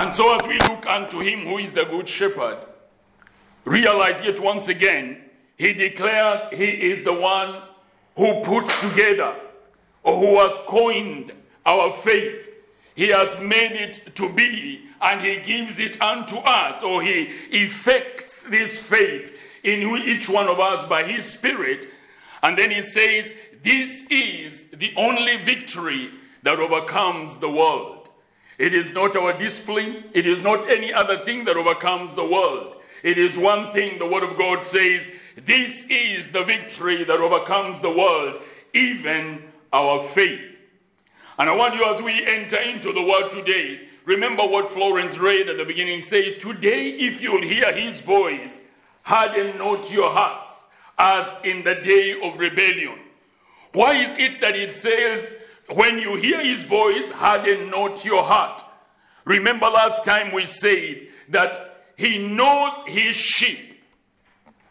And so, as we look unto him who is the good shepherd, realize yet once again, he declares he is the one who puts together or who has coined our faith. He has made it to be and he gives it unto us, or he effects this faith in each one of us by his spirit. And then he says, This is the only victory that overcomes the world. It is not our discipline, it is not any other thing that overcomes the world. It is one thing the Word of God says, This is the victory that overcomes the world, even our faith. And I want you, as we enter into the Word today, remember what Florence read at the beginning says, Today, if you'll hear His voice, harden not your hearts, as in the day of rebellion. Why is it that it says, when you hear his voice, harden not your heart? Remember last time we said that he knows his sheep.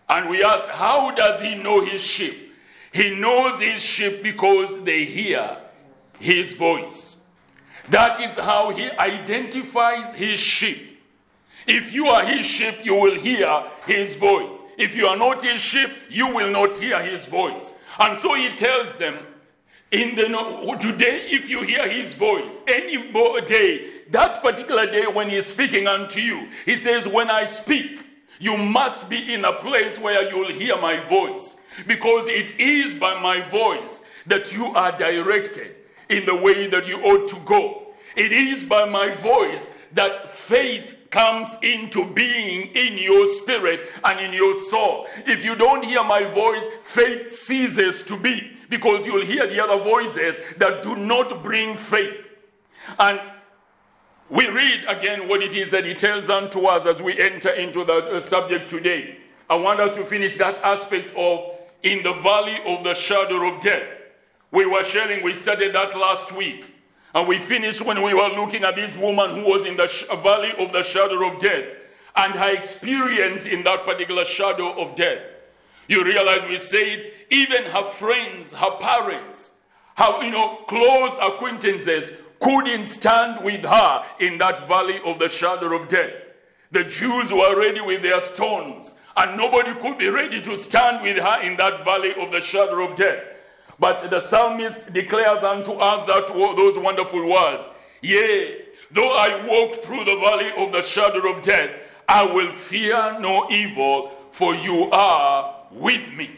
And we asked, how does he know his sheep? He knows his sheep because they hear his voice. That is how he identifies his sheep. If you are his sheep, you will hear his voice. If you are not his sheep, you will not hear his voice. And so he tells them, in the today, if you hear his voice, any day, that particular day when he's speaking unto you, he says, When I speak, you must be in a place where you'll hear my voice. Because it is by my voice that you are directed in the way that you ought to go. It is by my voice that faith comes into being in your spirit and in your soul. If you don't hear my voice, faith ceases to be because you'll hear the other voices that do not bring faith. And we read again what it is that he tells unto us as we enter into the uh, subject today. I want us to finish that aspect of in the valley of the shadow of death. We were sharing, we studied that last week. And we finished when we were looking at this woman who was in the sh- valley of the shadow of death and her experience in that particular shadow of death. You realize we said even her friends, her parents, her you know close acquaintances couldn't stand with her in that valley of the shadow of death. The Jews were ready with their stones, and nobody could be ready to stand with her in that valley of the shadow of death. But the psalmist declares unto us that those wonderful words, Yea, though I walk through the valley of the shadow of death, I will fear no evil, for you are with me.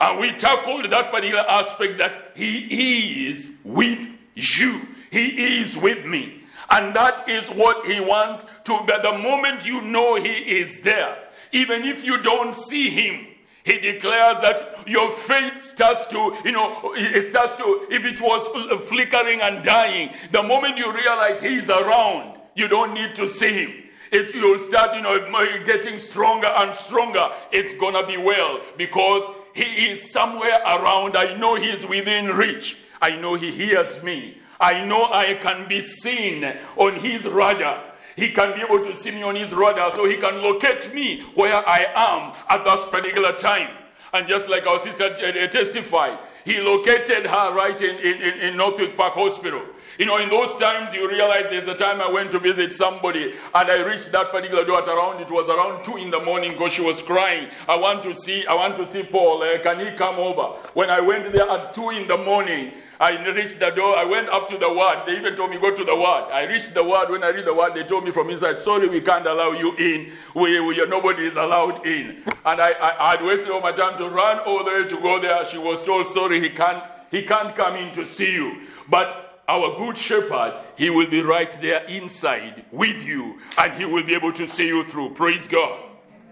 And we tackled that particular aspect that He is with you. He is with me. And that is what He wants to be. The moment you know He is there, even if you don't see Him, he declares that your faith starts to, you know, it starts to, if it was flickering and dying, the moment you realize He's around, you don't need to see Him it, you'll start, you know, getting stronger and stronger. It's gonna be well because He is somewhere around. I know He's within reach. I know He hears me. I know I can be seen on His radar. He can be able to see me on His radar so He can locate me where I am at that particular time. And just like our sister uh, testified, He located her right in, in, in Northwick Park Hospital. You know, in those times, you realize there's a time I went to visit somebody and I reached that particular door at around, it was around 2 in the morning because she was crying. I want to see, I want to see Paul. Uh, can he come over? When I went there at 2 in the morning, I reached the door. I went up to the ward. They even told me, go to the ward. I reached the ward. When I read the ward, they told me from inside, sorry, we can't allow you in. We, we, nobody is allowed in. And I, I, I'd wasted all my time to run all the way to go there. She was told, sorry, he can't, he can't come in to see you. But our good shepherd, he will be right there inside with you and he will be able to see you through. Praise God.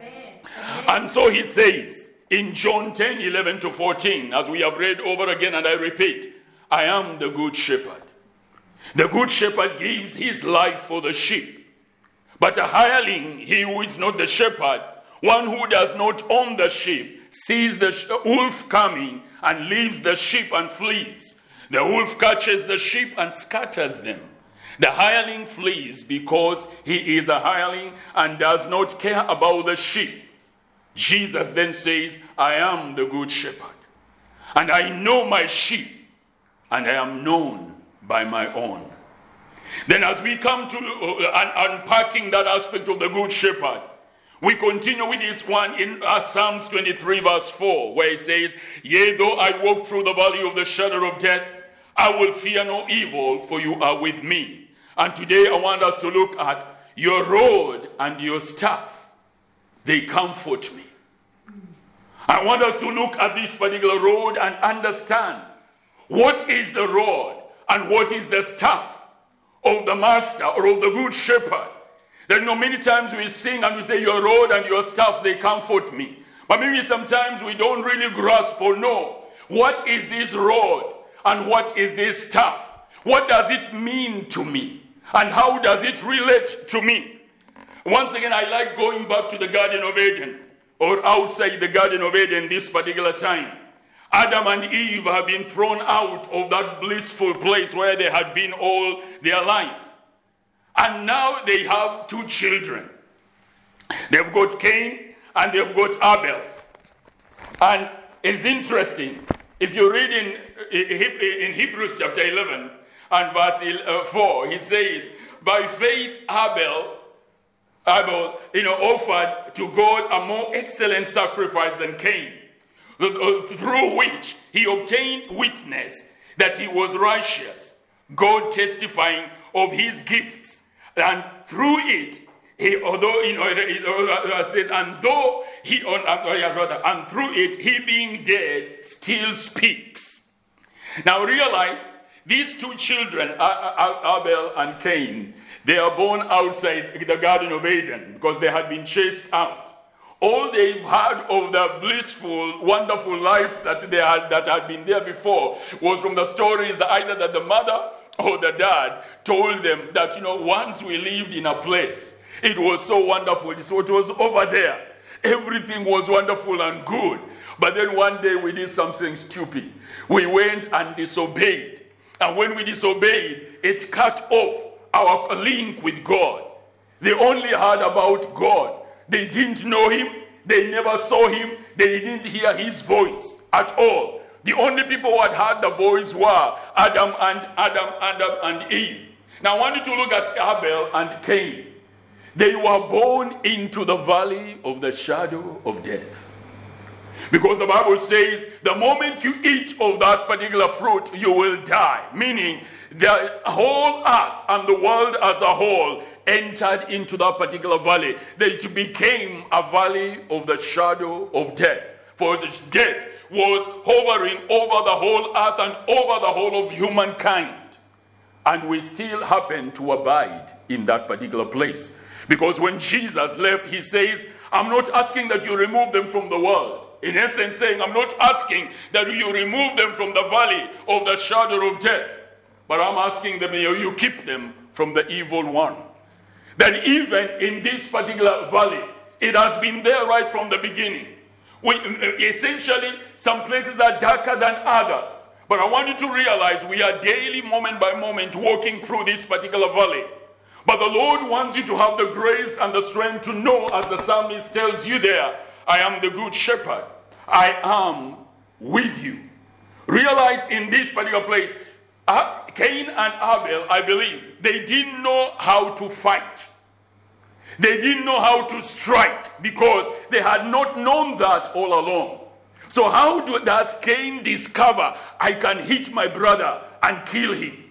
Amen. And so he says in John 10 11 to 14, as we have read over again, and I repeat, I am the good shepherd. The good shepherd gives his life for the sheep. But a hireling, he who is not the shepherd, one who does not own the sheep, sees the wolf coming and leaves the sheep and flees. The wolf catches the sheep and scatters them. The hireling flees because he is a hireling and does not care about the sheep. Jesus then says, I am the good shepherd, and I know my sheep, and I am known by my own. Then, as we come to uh, unpacking that aspect of the Good Shepherd, we continue with this one in uh, Psalms 23, verse 4, where it says, Yea, though I walk through the valley of the shadow of death, I will fear no evil, for you are with me. And today I want us to look at your rod and your staff. They comfort me. I want us to look at this particular rod and understand what is the rod and what is the staff of the master or of the good shepherd. That you know, many times we sing and we say, Your rod and your staff, they comfort me. But maybe sometimes we don't really grasp or know what is this rod and what is this stuff? What does it mean to me? And how does it relate to me? Once again, I like going back to the Garden of Eden or outside the Garden of Eden this particular time. Adam and Eve have been thrown out of that blissful place where they had been all their life. And now they have two children. They've got Cain and they've got Abel. And it's interesting. If you read in, in Hebrews chapter 11 and verse uh, 4, he says, By faith Abel, Abel, you know, offered to God a more excellent sacrifice than Cain, uh, through which he obtained witness that he was righteous, God testifying of his gifts and through it, he, although you know, it, uh, uh, says, and though he, rather, and through it, he being dead, still speaks. Now realize these two children, Abel and Cain, they are born outside the Garden of Eden because they had been chased out. All they've had of the blissful, wonderful life that they had that had been there before was from the stories either that the mother or the dad told them that, you know, once we lived in a place, it was so wonderful. So it was over there. Everything was wonderful and good. But then one day we did something stupid. We went and disobeyed. And when we disobeyed, it cut off our link with God. They only heard about God. They didn't know Him. They never saw Him. They didn't hear His voice at all. The only people who had heard the voice were Adam and Adam, Adam and Eve. Now I want you to look at Abel and Cain. They were born into the valley of the shadow of death. Because the Bible says, the moment you eat of that particular fruit, you will die. Meaning, the whole earth and the world as a whole entered into that particular valley. That it became a valley of the shadow of death. For death was hovering over the whole earth and over the whole of humankind. And we still happen to abide in that particular place. Because when Jesus left, he says, I'm not asking that you remove them from the world. In essence, saying, I'm not asking that you remove them from the valley of the shadow of death, but I'm asking them you keep them from the evil one. That even in this particular valley, it has been there right from the beginning. We, uh, essentially, some places are darker than others. But I want you to realize we are daily, moment by moment, walking through this particular valley. But the Lord wants you to have the grace and the strength to know, as the psalmist tells you there, I am the good shepherd. I am with you. Realize in this particular place, uh, Cain and Abel, I believe, they didn't know how to fight. They didn't know how to strike because they had not known that all along. So, how do, does Cain discover I can hit my brother and kill him?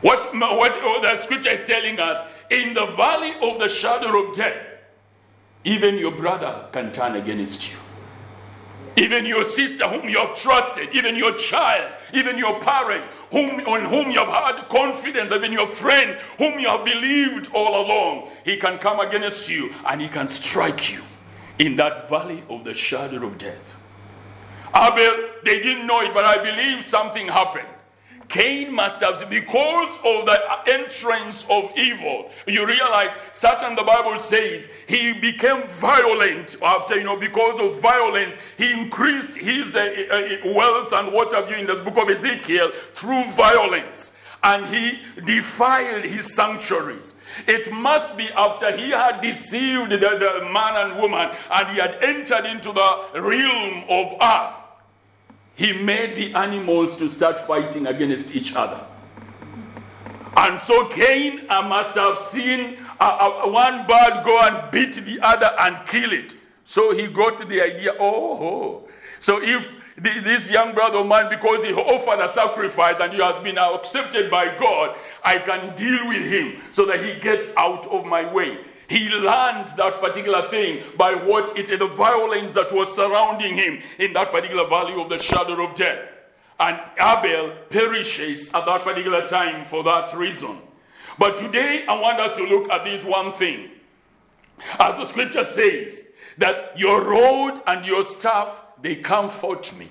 What, what the scripture is telling us in the valley of the shadow of death, even your brother can turn against you even your sister whom you have trusted, even your child, even your parent, whom, on whom you have had confidence, even your friend whom you have believed all along, he can come against you and he can strike you in that valley of the shadow of death. Abel, they didn't know it, but I believe something happened. Cain must have, because of the entrance of evil, you realize Satan, the Bible says, he became violent after, you know, because of violence, he increased his uh, uh, wealth and what have you in the book of Ezekiel through violence. And he defiled his sanctuaries. It must be after he had deceived the, the man and woman and he had entered into the realm of earth he made the animals to start fighting against each other. And so Cain I must have seen uh, uh, one bird go and beat the other and kill it. So he got the idea, oh, oh. so if this young brother of mine, because he offered a sacrifice and he has been accepted by God, I can deal with him so that he gets out of my way. He learned that particular thing by what it is, the violence that was surrounding him in that particular valley of the shadow of death. And Abel perishes at that particular time for that reason. But today I want us to look at this one thing. As the scripture says, that your rod and your staff, they comfort me.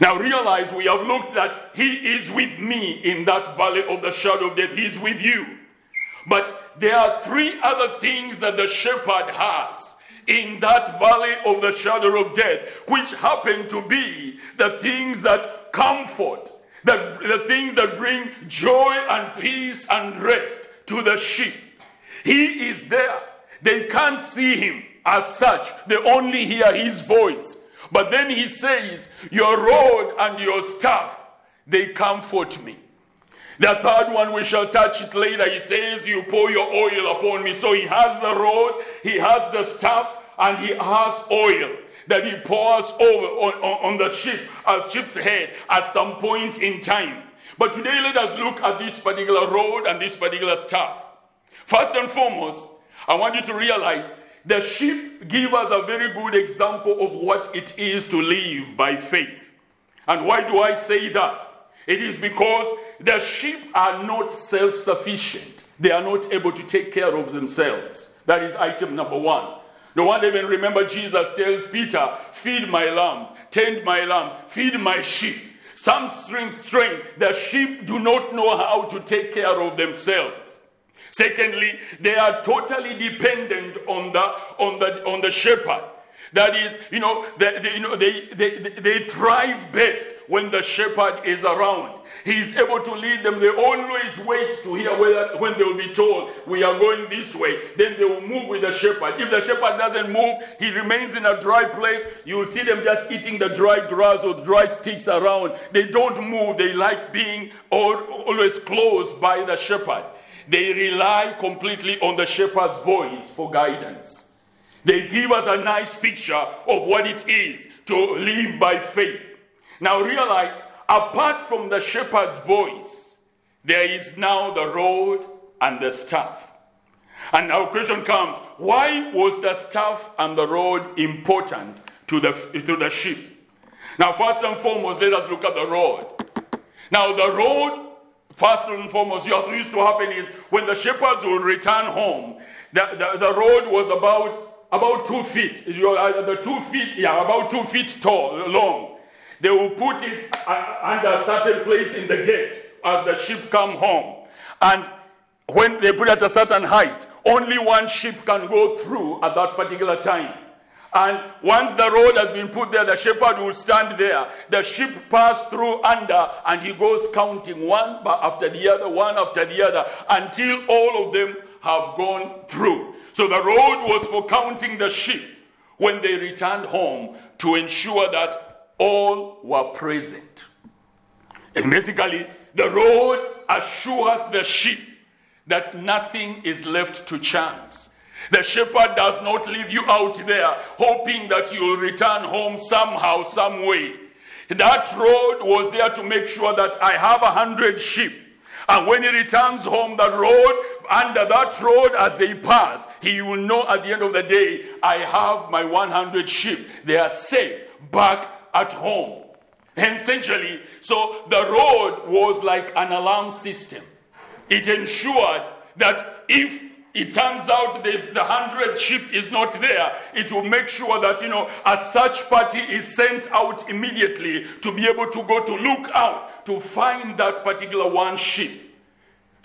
Now realize we have looked that He is with me in that valley of the shadow of death. He is with you. But there are three other things that the shepherd has in that valley of the shadow of death, which happen to be the things that comfort, the, the things that bring joy and peace and rest to the sheep. He is there. They can't see him as such, they only hear his voice. But then he says, Your rod and your staff, they comfort me. The third one, we shall touch it later. He says, You pour your oil upon me. So he has the rod, he has the staff, and he has oil that he pours over on, on, on the ship, as ship's head, at some point in time. But today, let us look at this particular rod and this particular staff. First and foremost, I want you to realize the sheep give us a very good example of what it is to live by faith. And why do I say that? It is because the sheep are not self sufficient, they are not able to take care of themselves. That is item number one. No one even remember Jesus tells Peter, Feed my lambs, tend my lambs, feed my sheep. Some strength, strength, the sheep do not know how to take care of themselves. Secondly, they are totally dependent on the on the on the shepherd. That is, you know, they, they, you know they, they, they thrive best when the shepherd is around. He is able to lead them. They always wait to hear whether, when they will be told, We are going this way. Then they will move with the shepherd. If the shepherd doesn't move, he remains in a dry place. You will see them just eating the dry grass or dry sticks around. They don't move. They like being always close by the shepherd. They rely completely on the shepherd's voice for guidance. They give us a nice picture of what it is to live by faith. Now realize, apart from the shepherd's voice, there is now the rod and the staff. And now question comes, why was the staff and the rod important to the, to the sheep? Now, first and foremost, let us look at the rod. Now, the road, First and foremost, what used to happen is when the shepherds would return home, the, the, the road was about about two feet. Uh, the two feet, yeah, about two feet tall, long. They will put it uh, under a certain place in the gate as the sheep come home. And when they put it at a certain height, only one sheep can go through at that particular time. And once the road has been put there, the shepherd will stand there. The sheep pass through under, and he goes counting one after the other, one after the other, until all of them have gone through. So the road was for counting the sheep when they returned home to ensure that all were present. And basically, the road assures the sheep that nothing is left to chance. The shepherd does not leave you out there hoping that you'll return home somehow, some way. That road was there to make sure that I have a hundred sheep. And when he returns home, the road, under that road, as they pass, he will know at the end of the day, I have my 100 sheep. They are safe back at home. essentially, so the road was like an alarm system. It ensured that if it turns out the hundred sheep is not there, it will make sure that, you know, a search party is sent out immediately to be able to go to look out to find that particular one sheep.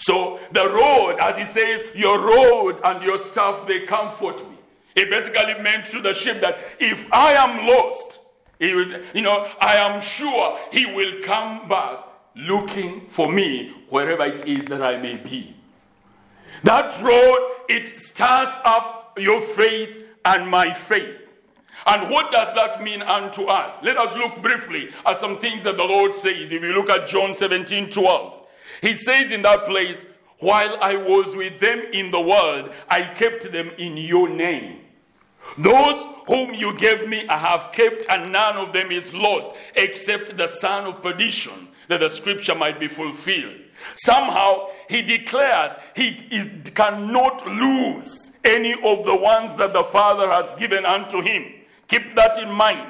So the road, as he says, your road and your staff, they comfort me. It basically meant to the sheep that if I am lost, he will, you know, I am sure he will come back looking for me wherever it is that I may be. That road, it stirs up your faith and my faith. And what does that mean unto us? Let us look briefly at some things that the Lord says. If you look at John 17 12, He says in that place, While I was with them in the world, I kept them in your name. Those whom you gave me, I have kept, and none of them is lost, except the son of perdition, that the scripture might be fulfilled. Somehow, he declares he is, cannot lose any of the ones that the Father has given unto him. Keep that in mind.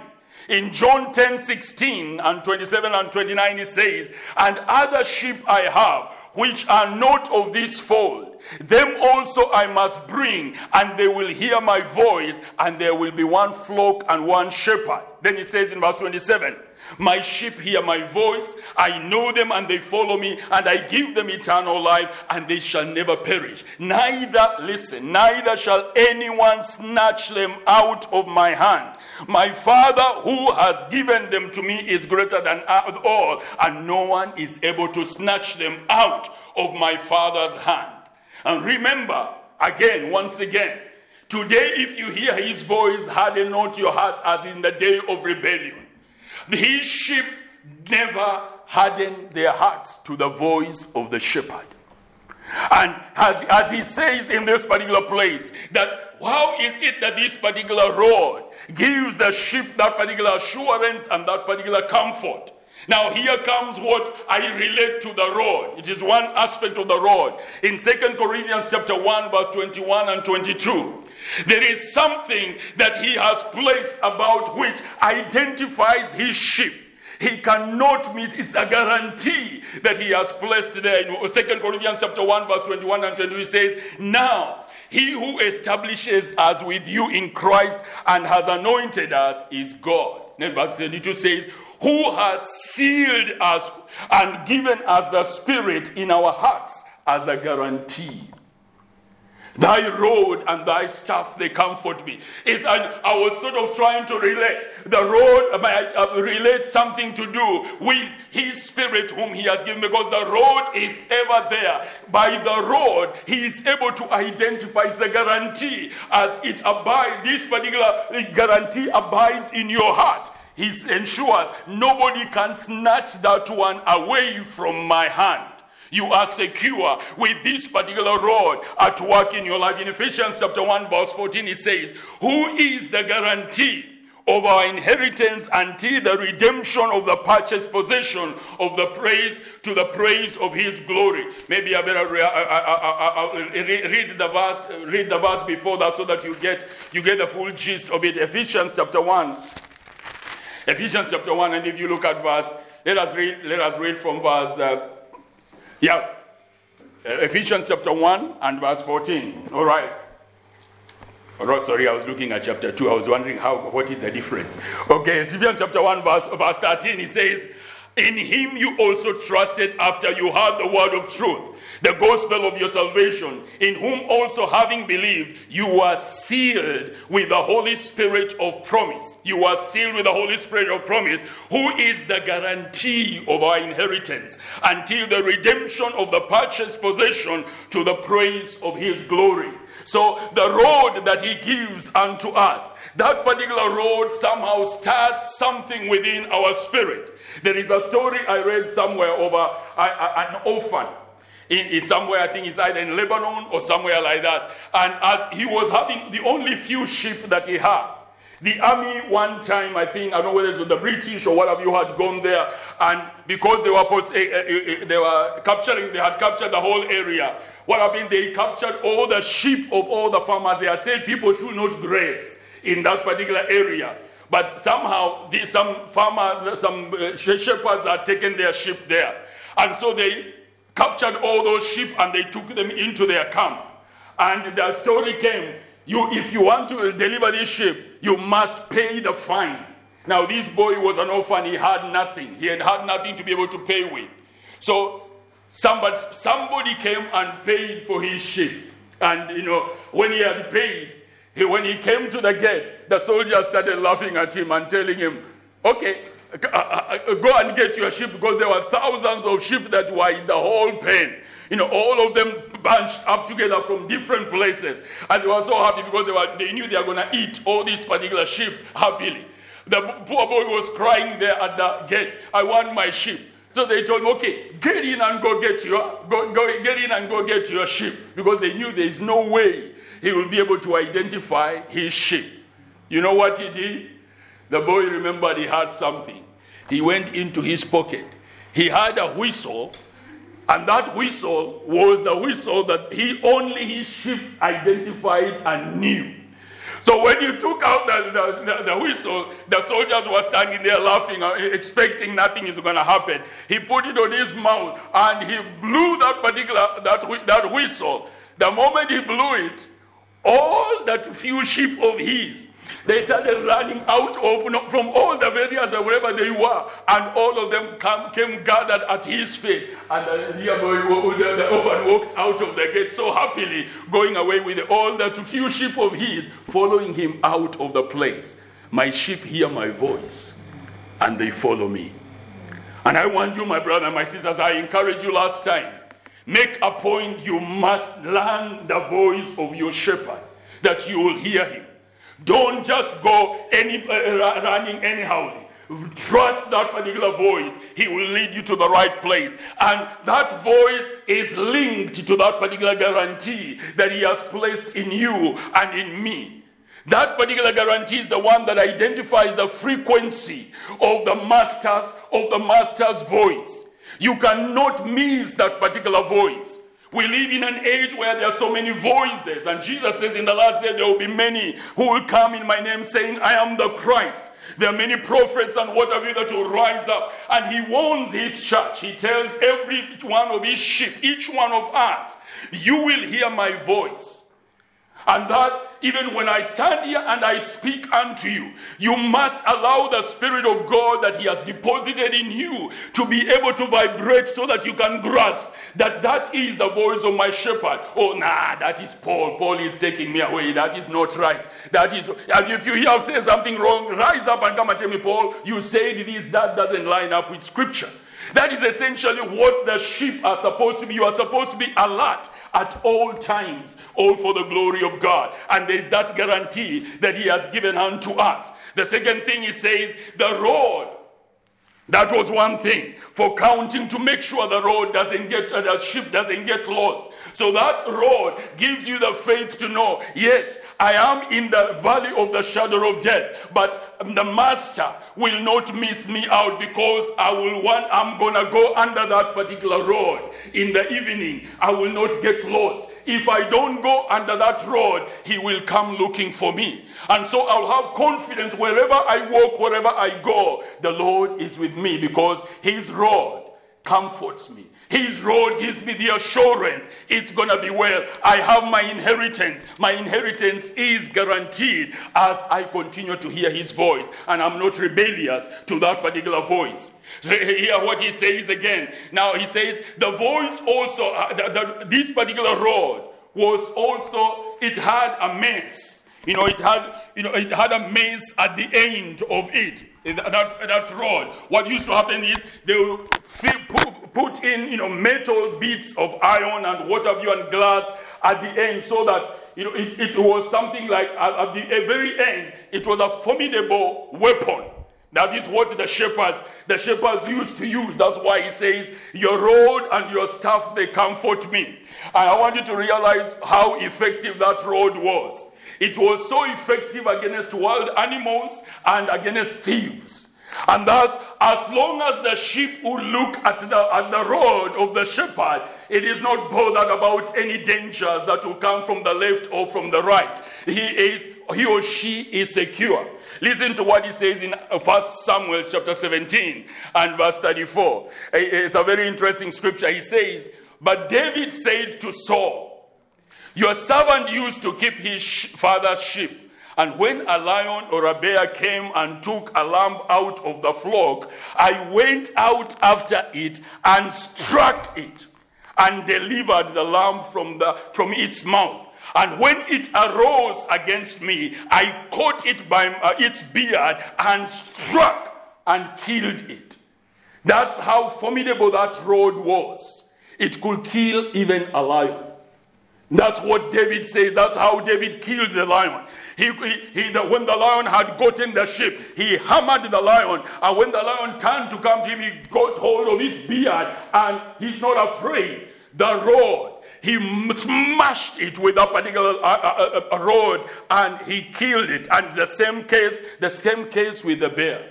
In John 10 16 and 27 and 29, he says, And other sheep I have, which are not of this fold. Them also I must bring, and they will hear my voice, and there will be one flock and one shepherd. Then he says in verse 27 my sheep hear my voice. I know them and they follow me, and I give them eternal life, and they shall never perish. Neither, listen, neither shall anyone snatch them out of my hand. My Father who has given them to me is greater than all, and no one is able to snatch them out of my Father's hand. And remember, again, once again, today if you hear his voice, harden not your heart as in the day of rebellion. His sheep never hardened their hearts to the voice of the shepherd. And as, as, he says in this particular place, that how is it that this particular road gives the sheep that particular assurance and that particular comfort? Now, here comes what I relate to the road. It is one aspect of the road. In Second Corinthians chapter 1, verse 21 and 22, there is something that he has placed about which identifies his sheep. He cannot miss. It's a guarantee that he has placed there. In Second Corinthians chapter 1, verse 21 and 22, he says, Now he who establishes us with you in Christ and has anointed us is God. Then verse 22 says, Who has sealed us and given us the Spirit in our hearts as a guarantee. Thy rod and thy staff, they comfort me. It's an, I was sort of trying to relate. The road, uh, relate something to do with his spirit whom he has given because the road is ever there. By the road, he is able to identify. A guarantee as it abides. This particular guarantee abides in your heart. He ensures nobody can snatch that one away from my hand. You are secure with this particular rod at work in your life. In Ephesians chapter 1, verse 14, it says, Who is the guarantee? of our inheritance until the redemption of the purchased possession of the praise to the praise of his glory. Maybe I better uh, uh, uh, re- I, I, I, read the verse, read the verse before that, so that you get you get the full gist of it. Ephesians chapter one. Ephesians chapter one, and if you look at verse, let us read. Let us read from verse. Uh, yeah. Uh, Ephesians chapter 1 and verse 14. All right. Oh, sorry, I was looking at chapter 2. I was wondering how what is the difference. Okay, Ephesians chapter 1, verse, verse 13, he says, In him you also trusted after you heard the word of truth the gospel of your salvation, in whom also having believed, you are sealed with the Holy Spirit of promise. You are sealed with the Holy Spirit of promise, who is the guarantee of our inheritance until the redemption of the purchased possession to the praise of his glory. So the road that he gives unto us, that particular road somehow stirs something within our spirit. There is a story I read somewhere over an orphan in, in somewhere, I think it's either in Lebanon or somewhere like that. And as he was having the only few sheep that he had, the army one time, I think, I don't know whether it's the British or whatever you had gone there, and because they were post, uh, uh, they were capturing, they had captured the whole area. What happened? They captured all the sheep of all the farmers. They had said people should not graze in that particular area. But somehow, the, some farmers, some shepherds had taken their sheep there. And so they captured all those sheep and they took them into their camp. And the story came you, if you want to deliver this sheep, you must pay the fine. Now, this boy was an orphan, he had nothing. He had had nothing to be able to pay with. So, somebody, somebody came and paid for his sheep. And, you know, when he had paid, he, when he came to the gate, the soldiers started laughing at him and telling him, Okay, Uh, uh, uh, go and get your sheep because there were thousands of sheep that were in the whole pen. You know, all of them bunched up together from different places. And they were so happy because they, were, they knew they were going to eat all these particular sheep happily. The poor boy was crying there at the gate, I want my sheep. So they told him, okay, get in and go get your go, go get in and go get your sheep. Because they knew there is no way he will be able to identify his sheep. You know what he did? The boy remembered he had something. He went into his pocket. He had a whistle, and that whistle was the whistle that he only his sheep identified and knew. So when you took out the, the, the, whistle, the soldiers were standing there laughing, uh, expecting nothing is going to happen. He put it on his mouth and he blew that particular that, that whistle. The moment he blew it, all that few sheep of his they started running out of from all the areas uh, wherever they were, and all of them come, came gathered at his feet. And the, the, the orphan walked out of the gate so happily, going away with all the few sheep of his, following him out of the place. My sheep hear my voice, and they follow me. And I want you, my brother and my sisters, I encourage you last time. Make a point, you must learn the voice of your shepherd, that you will hear him. Don't just go any, uh, running anyhow. Trust that particular voice. He will lead you to the right place. And that voice is linked to that particular guarantee that He has placed in you and in me. That particular guarantee is the one that identifies the frequency of the master's of the master's voice. You cannot miss that particular voice. We live in an age where there are so many voices, and Jesus says in the last day there will be many who will come in my name saying, I am the Christ. There are many prophets and what have you that will rise up. And he warns his church. He tells every one of his sheep, each one of us, you will hear my voice. And thus, even when I stand here and I speak unto you, you must allow the Spirit of God that He has deposited in you to be able to vibrate so that you can grasp that that is the voice of my shepherd. Oh, nah, that is Paul. Paul is taking me away. That is not right. That is, and if you hear say something wrong, rise up and come and tell me, Paul, you said this, that doesn't line up with Scripture. That is essentially what the sheep are supposed to be. You are supposed to be alert at all times, all for the glory of God. And there's that guarantee that He has given unto us. The second thing He says, the road. That was one thing for counting to make sure the road doesn't get, the ship doesn't get lost. So that road gives you the faith to know, yes, I am in the valley of the shadow of death, but the master will not miss me out because I will want, I'm gonna go under that particular road in the evening. I will not get lost. If I don't go under that road, he will come looking for me. And so I'll have confidence wherever I walk, wherever I go, the Lord is with me because his rod comforts me. His road gives me the assurance it's going to be well. I have my inheritance. My inheritance is guaranteed as I continue to hear his voice, and I'm not rebellious to that particular voice. Hear what he says again. Now he says, the voice also, uh, the, the, this particular road was also, it had a mess. You know, it had, you know, it had a maze at the end of it. That, that rod. What used to happen is they would put, put in, you know, metal bits of iron and have you and glass at the end so that, you know, it, it was something like at, at the very end, it was a formidable weapon. That is what the shepherds, the shepherds used to use. That's why he says, Your rod and your staff, they comfort me. And I want you to realize how effective that rod was. It was so effective against wild animals and against thieves. And thus, as long as the sheep will look at the, at the rod of the shepherd, it is not bothered about any dangers that will come from the left or from the right. He is, he or she is secure. Listen to what he says in uh, 1 Samuel chapter 17 and verse 34. It's a very interesting scripture. He says, But David said to Saul, your servant used to keep his father's sheep. And when a lion or a bear came and took a lamb out of the flock, I went out after it and struck it and delivered the lamb from, the, from its mouth. And when it arose against me, I caught it by uh, its beard and struck and killed it. That's how formidable that rod was. It could kill even a lion. That's what David says. That's how David killed the lion. He, he, he the, when the lion had gotten the sheep, he hammered the lion. And when the lion turned to come to him, he got hold of its beard and he's not afraid. The rod, he smashed it with a particular uh, uh, uh, rod and he killed it. And the same case, the same case with the bear.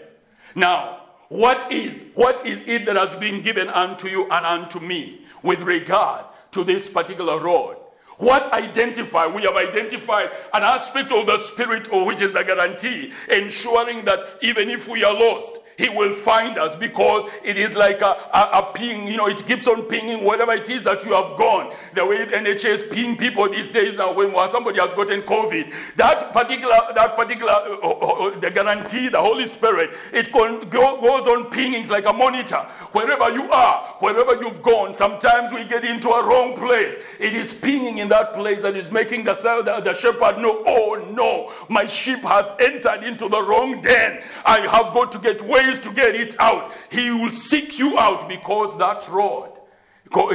Now, what is what is it that has been given unto you and unto me with regard to this particular rod? What identify? We have identified an aspect of the spirit, of which is the guarantee, ensuring that even if we are lost, he will find us because it is like a, a, a, ping, you know, it keeps on pinging whatever it is that you have gone. The way NHS ping people these days now when somebody has gotten COVID, that particular, that particular, uh, uh, uh, the guarantee, the Holy Spirit, it go, goes on pinging like a monitor. Wherever you are, wherever you've gone, sometimes we get into a wrong place. It is pinging in that place and is making the, the, the shepherd know, oh no, my sheep has entered into the wrong den. I have got to get ways to get it out. He will seek you out because that rod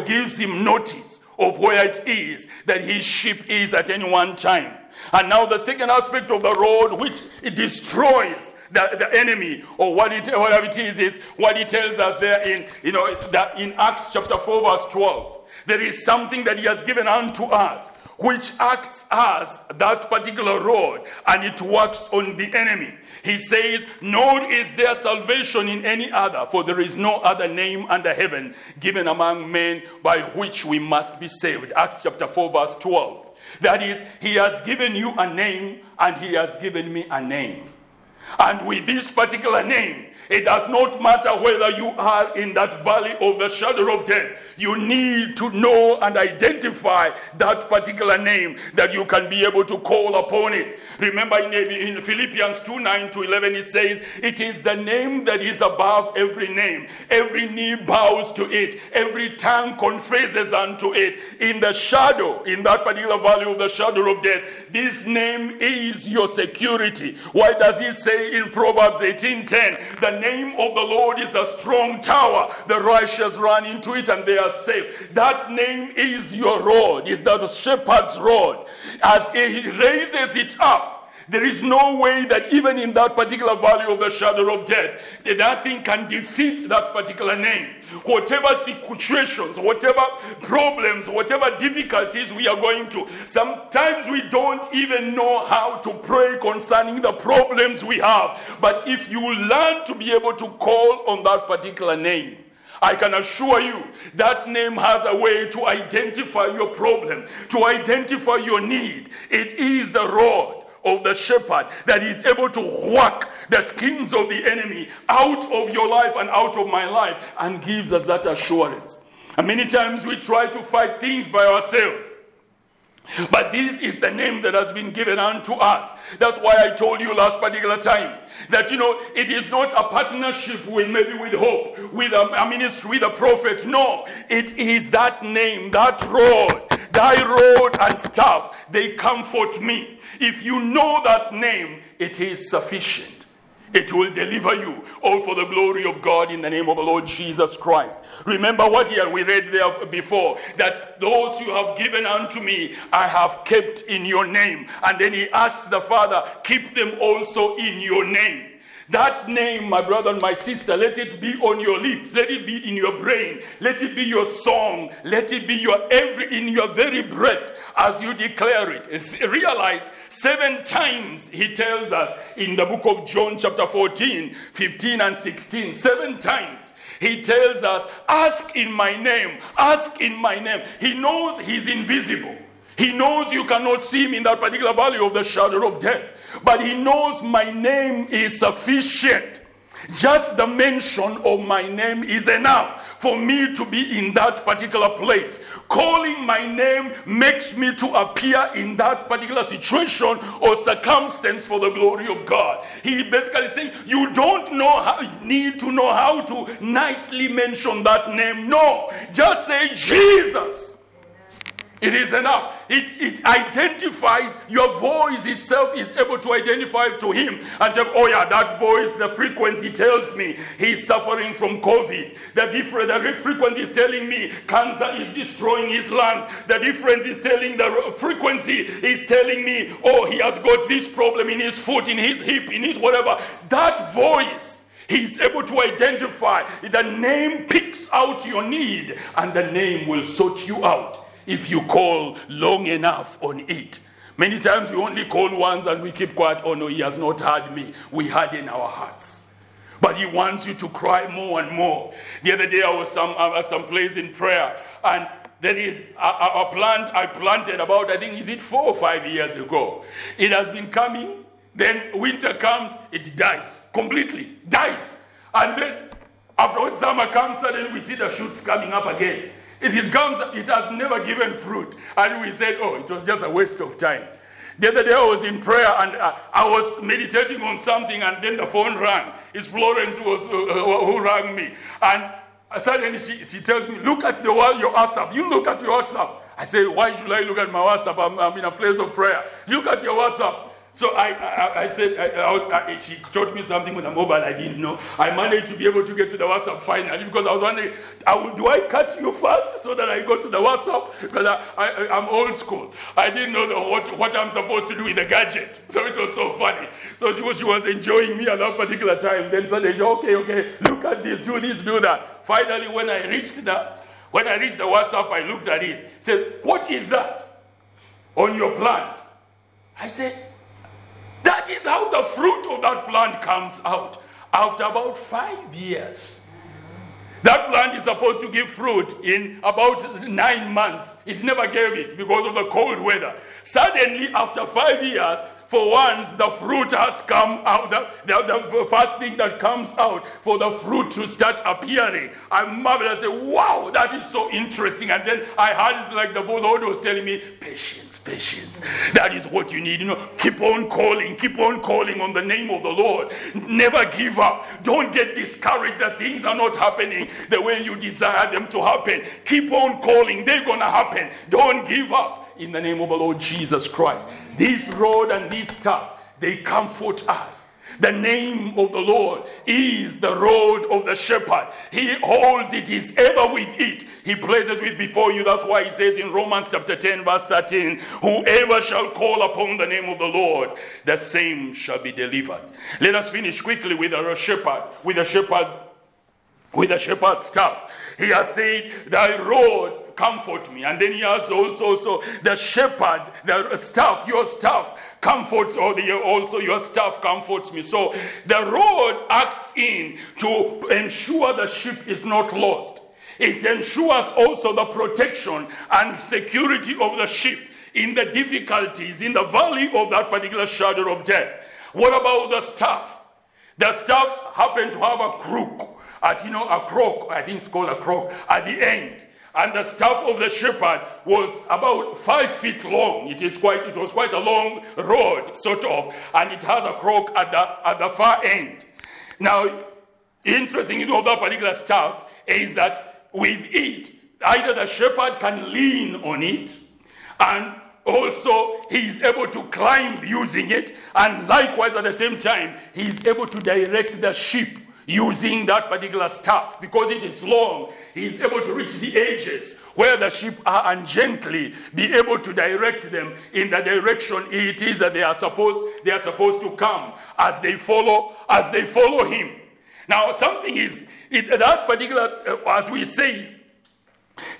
gives him notice of where it is that his sheep is at any one time. And now the second aspect of the road, which it destroys the, the enemy, or what it, whatever it is, is what he tells us there in, you know, in Acts chapter 4, verse 12. There is something that he has given unto us which acts as that particular rod and it works on the enemy. He says, Nor is there salvation in any other, for there is no other name under heaven given among men by which we must be saved. Acts chapter 4, verse 12. That is, He has given you a name and He has given me a name. And with this particular name, it does not matter whether you are in that valley of the shadow of death. You need to know and identify that particular name that you can be able to call upon it. Remember in, in Philippians 2 9 to 11, it says, It is the name that is above every name. Every knee bows to it, every tongue confesses unto it. In the shadow, in that particular valley of the shadow of death, this name is your security. Why does he say in Proverbs 18 10, The name of the Lord is a strong tower. The righteous run into it and they are safe. That name is your rod, is the shepherd's rod. As he raises it up, there is no way that even in that particular valley of the shadow of death, that, that thing can defeat that particular name. Whatever situations, whatever problems, whatever difficulties we are going to, sometimes we don't even know how to pray concerning the problems we have. But if you learn to be able to call on that particular name, I can assure you that name has a way to identify your problem, to identify your need. It is the rod of the shepherd that is able to whack the schemes of the enemy out of your life and out of my life and gives us that assurance. And many times we try to fight things by ourselves. But this is the name that has been given unto us. That's why I told you last particular time that you know it is not a partnership with maybe with hope, with a, a ministry, with a prophet. No, it is that name, that road, thy road and staff, they comfort me. If you know that name, it is sufficient. It will deliver you, all for the glory of God in the name of the Lord Jesus Christ. Remember what here we read there before that those you have given unto me, I have kept in your name. And then he asks the Father, keep them also in your name. That name, my brother and my sister, let it be on your lips. Let it be in your brain. Let it be your song. Let it be your every in your very breath as you declare it. Realize seven times he tells us in the book of John, chapter 14, 15, and 16. Seven times he tells us, Ask in my name, ask in my name. He knows he's invisible. He knows you cannot see him in that particular valley of the shadow of death. But he knows my name is sufficient. Just the mention of my name is enough for me to be in that particular place. Calling my name makes me to appear in that particular situation or circumstance for the glory of God. He basically saying, You don't know how, need to know how to nicely mention that name. No, just say Jesus It is enough. It, it identifies, your voice itself is able to identify to him and say, oh yeah, that voice, the frequency tells me he's suffering from COVID. The different the frequency is telling me cancer is destroying his land. The difference is telling the frequency is telling me, oh, he has got this problem in his foot, in his hip, in his whatever. That voice He's able to identify. The name picks out your need, and the name will sort you out if you call long enough on it. Many times we only call once and we keep quiet. Oh no, he has not heard me. We heard in our hearts. But he wants you to cry more and more. The other day I was some, at some place in prayer and there is a, a, plant I planted about, I think, is it four or five years ago? It has been coming, then winter comes, it dies completely, dies. And then after summer comes, suddenly we see the shoots coming up again. It comes, it has never given fruit. And we said, oh, it was just a waste of time. The other day I was in prayer and uh, I was meditating on something, and then the phone rang. It's Florence who, was, uh, who rang me. And suddenly she, she tells me, Look at the world, your WhatsApp. You look at your WhatsApp. I say, Why should I look at my WhatsApp? I'm, I'm in a place of prayer. Look at your WhatsApp. So I, I, I said, I, I was, she taught me something with a mobile I didn't know. I managed to be able to get to the WhatsApp finally because I was wondering, I will, do I cut you first so that I go to the WhatsApp? Because I, I, am old school. I didn't know the, what, what I'm supposed to do with the gadget. So it was so funny. So she was, she was enjoying me at that particular time. Then suddenly, okay, okay, look at this, do this, do that. Finally, when I reached the, when I reached the WhatsApp, I looked at it. Said, what is that on your plant? I said, that is how the fruit of that plant comes out after about five years. That plant is supposed to give fruit in about nine months. It never gave it because of the cold weather. Suddenly, after five years, for once the fruit has come out, the, the, the, first thing that comes out for the fruit to start appearing. I marveled, I said, wow, that is so interesting. And then I heard like the voice was telling me, patience, patience. That is what you need. You know, keep on calling, keep on calling on the name of the Lord. Never give up. Don't get discouraged that things are not happening the way you desire them to happen. Keep on calling, they're gonna happen. Don't give up in the name of the Lord Jesus Christ. This road and this stuff, they comfort us. The name of the Lord is the road of the shepherd. He holds it, he's ever with it. He places it before you. That's why he says in Romans chapter 10, verse 13, Whoever shall call upon the name of the Lord, the same shall be delivered. Let us finish quickly with the shepherd, with the shepherd's with the shepherd's staff. He has said, Thy rod comfort me. And then he has also so the shepherd, the staff, your staff comforts, or the, also your staff comforts me. So the rod acts in to ensure the sheep is not lost. It ensures also the protection and security of the sheep in the difficulties in the valley of that particular shadow of death. What about the staff? The staff happened to have a crook at you know a crook, I think it's called a crook, at the end and the staff of the shepherd was about five feet long. It is quite, it was quite a long rod, sort of, and it had a crook at the at the far end. Now, interesting of that particular staff is that with it, either the shepherd can lean on it, and also he is able to climb using it, and likewise at the same time, he is able to direct the sheep using that particular staff. Because it is long he is able to reach the edges where the sheep are and gently be able to direct them in the direction it is that they are supposed they are supposed to come as they follow as they follow him. Now something is it, that particular uh, as we say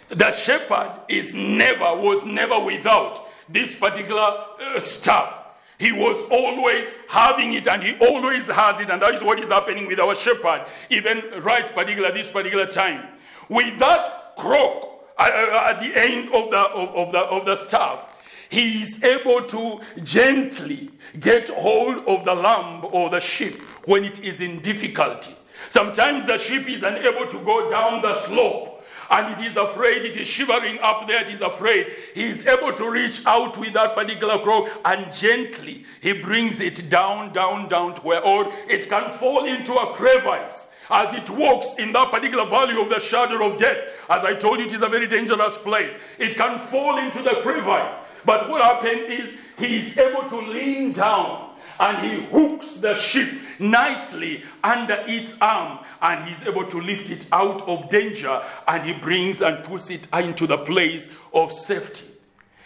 the shepherd is never was never without this particular uh, staff he was always having it and he always has it, and that is what is happening with our shepherd, even right particular this particular time. With that crook uh, uh, at the end of the, of, of, the, of the staff, he is able to gently get hold of the lamb or the sheep when it is in difficulty. Sometimes the sheep is unable to go down the slope and it is afraid, it is shivering up there, it is afraid. He is able to reach out with that particular crow and gently he brings it down, down, down to where it can fall into a crevice. as it walks in that particular valley of the shadow of death, as I told you, it is a very dangerous place. It can fall into the crevice. But what happened is he is able to lean down and he hooks the ship nicely under its arm and he's able to lift it out of danger and he brings and puts it into the place of safety.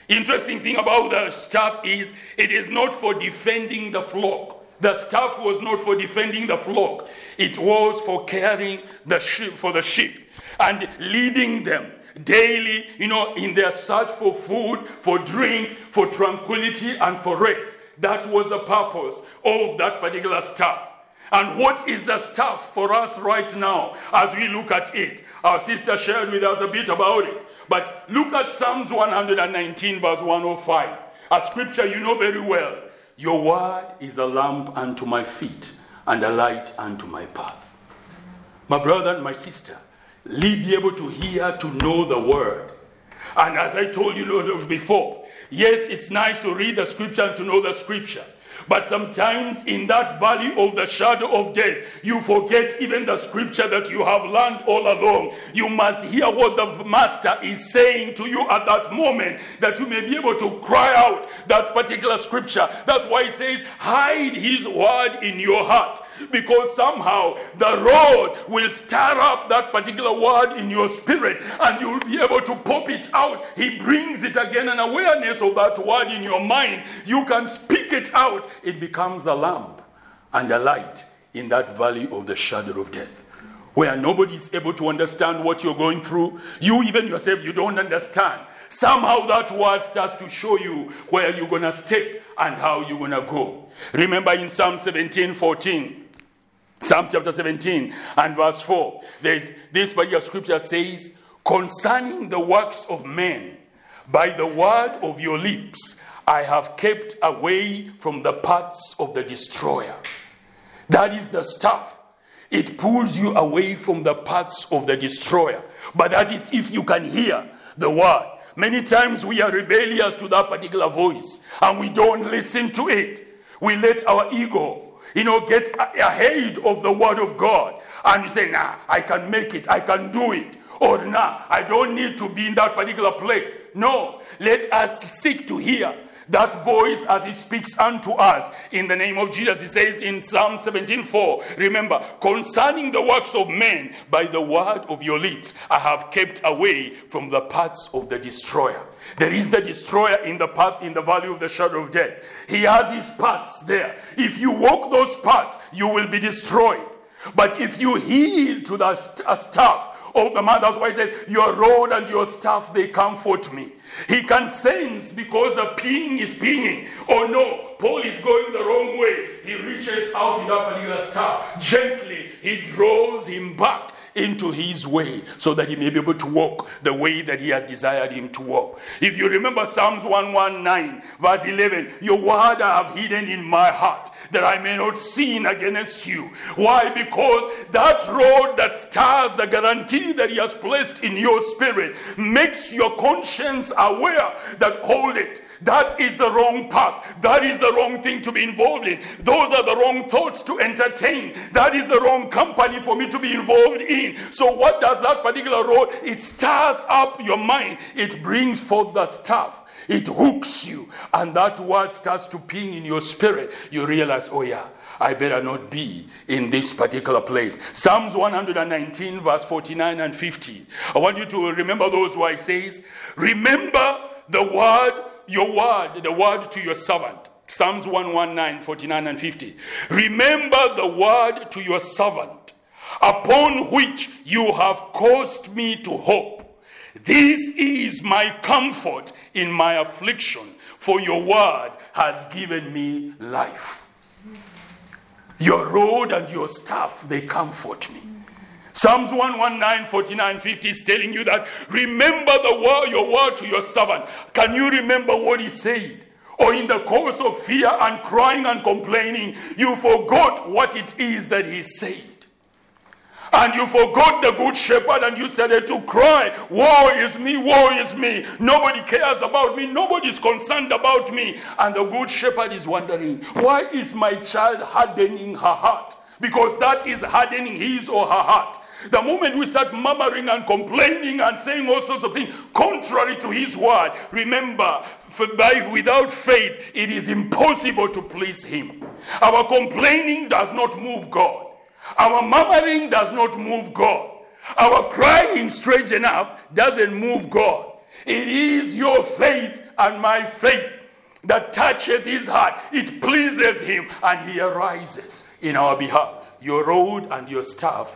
Interesting thing about the staff is it is not for defending the flock. The staff was not for defending the flock. It was for carrying the sheep for the sheep and leading them daily, you know, in their search for food, for drink, for tranquility, and for rest. That was the purpose of that particular staff. And what is the staff for us right now as we look at it? Our sister shared with us a bit about it. But look at Psalms 119, verse 105. A scripture you know very well. Your word is a lamp unto my feet and a light unto my path. My brother and my sister, be able to hear, to know the word. And as I told you before, yes, it's nice to read the scripture and to know the scripture. But sometimes in that valley of the shadow of death, you forget even the scripture that you have learned all along. You must hear what the master is saying to you at that moment that you may be able to cry out that particular scripture. That's why he says, hide his word in your heart because somehow the Lord will stir up that particular word in your spirit and you'll be able to pop it out. He brings it again, an awareness of that word in your mind. You can speak it out. It becomes a lamp and a light in that valley of the shadow of death. Where nobody is able to understand what you're going through. You, even yourself, you don't understand. Somehow that word starts to show you where you're going to step and how you're going to go. Remember in Psalm 17 14, Psalm chapter 17 and verse 4. There's this particular scripture says, Concerning the works of men, by the word of your lips, I have kept away from the paths of the destroyer. That is the stuff. It pulls you away from the paths of the destroyer. But that is if you can hear the word. Many times we are rebellious to that particular voice and we don't listen to it. We let our ego you know, get ahead of the word of God. And you say, nah, I can make it, I can do it. Or nah, I don't need to be in that particular place. No, let us seek to hear that voice as he speaks unto us in the name of Jesus. He says in Psalm 17:4, remember, concerning the works of men, by the word of your lips, I have kept away from the paths of the destroyer. There is the destroyer in the path in the valley of the shadow of death. He has his paths there. If you walk those paths, you will be destroyed. But if you heed to the staff of the man, that's why he said, Your rod and your staff, they comfort me. He can sense because the ping is pinging. Oh no, Paul is going the wrong way. He reaches out in that particular staff. Gently, he draws him back into his way so that he may be able to walk the way that he has desired him to walk. If you remember Psalms 119, verse 11, your word I have hidden in my heart that I may not sin against you. Why? Because that road that stars the guarantee that He has placed in your spirit makes your conscience aware that hold it. That is the wrong path. That is the wrong thing to be involved in. Those are the wrong thoughts to entertain. That is the wrong company for me to be involved in. So, what does that particular road? It stirs up your mind, it brings forth the stuff it hooks you, and that word starts to ping in your spirit. You realize, oh, yeah. I better not be in this particular place. Psalms 119, verse 49 and 50. I want you to remember those where it says, Remember the word, your word, the word to your servant. Psalms 119, 49 and 50. Remember the word to your servant, upon which you have caused me to hope. This is my comfort in my affliction, for your word has given me life. Your rod and your staff, they comfort me. Psalms 119, 49, 50 is telling you that remember the word, your word to your servant. Can you remember what he said? Or in the course of fear and crying and complaining, you forgot what it is that he said and you forgot the good shepherd and you started to cry, Woe is me, woe is me. Nobody cares about me, nobody is concerned about me. And the good shepherd is wondering, Why is my child hardening her heart? because that is hardening his or her heart. The moment we start murmuring and complaining and saying all sorts of things contrary to His word, remember, by, without faith, it is impossible to please Him. Our complaining does not move God, our murmuring does not move God, our crying, strange enough, doesn't move God. It is your faith and my faith that touches His heart, it pleases Him, and He arises in our behalf. Your rod and your staff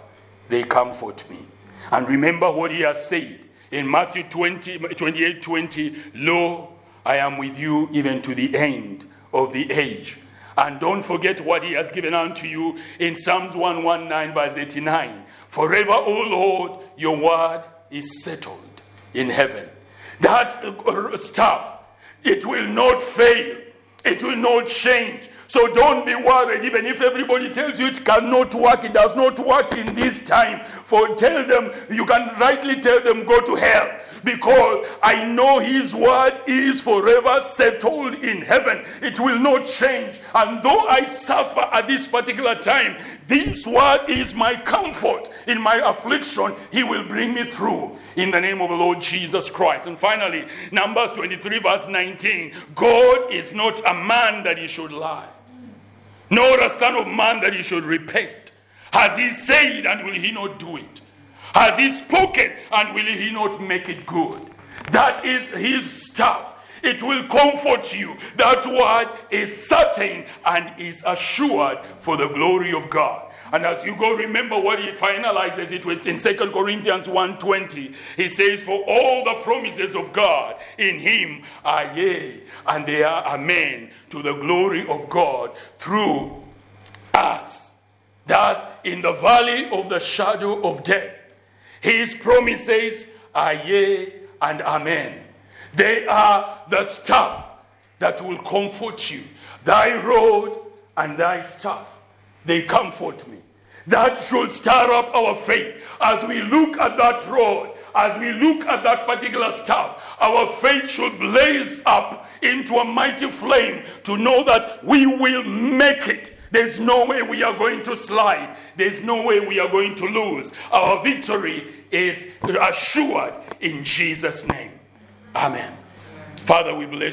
they comfort me. And remember what he has said in Matthew 20, 28 20, Lo, I am with you even to the end of the age. And don't forget what he has given unto you in Psalms 119, verse 89. Forever, O Lord, your word is settled in heaven. That uh, stuff, it will not fail, it will not change. So don't be worried, even if everybody tells you it cannot work, it does not work in this time. For tell them, you can rightly tell them, go to hell because I know His word is forever settled in heaven. It will not change. And though I suffer at this particular time, this word is my comfort in my affliction. He will bring me through in the name of the Lord Jesus Christ. And finally, Numbers 23, verse 19 God is not a man that he should lie, nor a son of man that he should repent. Has he said, and will he not do it? Has he spoken and will he not make it good? That is his stuff. It will comfort you. That word is certain and is assured for the glory of God. And as you go, remember what he finalizes it with in 2 Corinthians 1.20. He says, For all the promises of God in him are yea, and they are amen, to the glory of God through us. Thus, in the valley of the shadow of death, his promises are yea and amen. They are the staff that will comfort you. Thy rod and thy staff, they comfort me. That should stir up our faith as we look at that rod, as we look at that particular staff. Our faith should blaze up into a mighty flame to know that we will make it there's no way we are going to slide. There's no way we are going to lose. Our victory is assured in Jesus' name. Amen. Father, we bless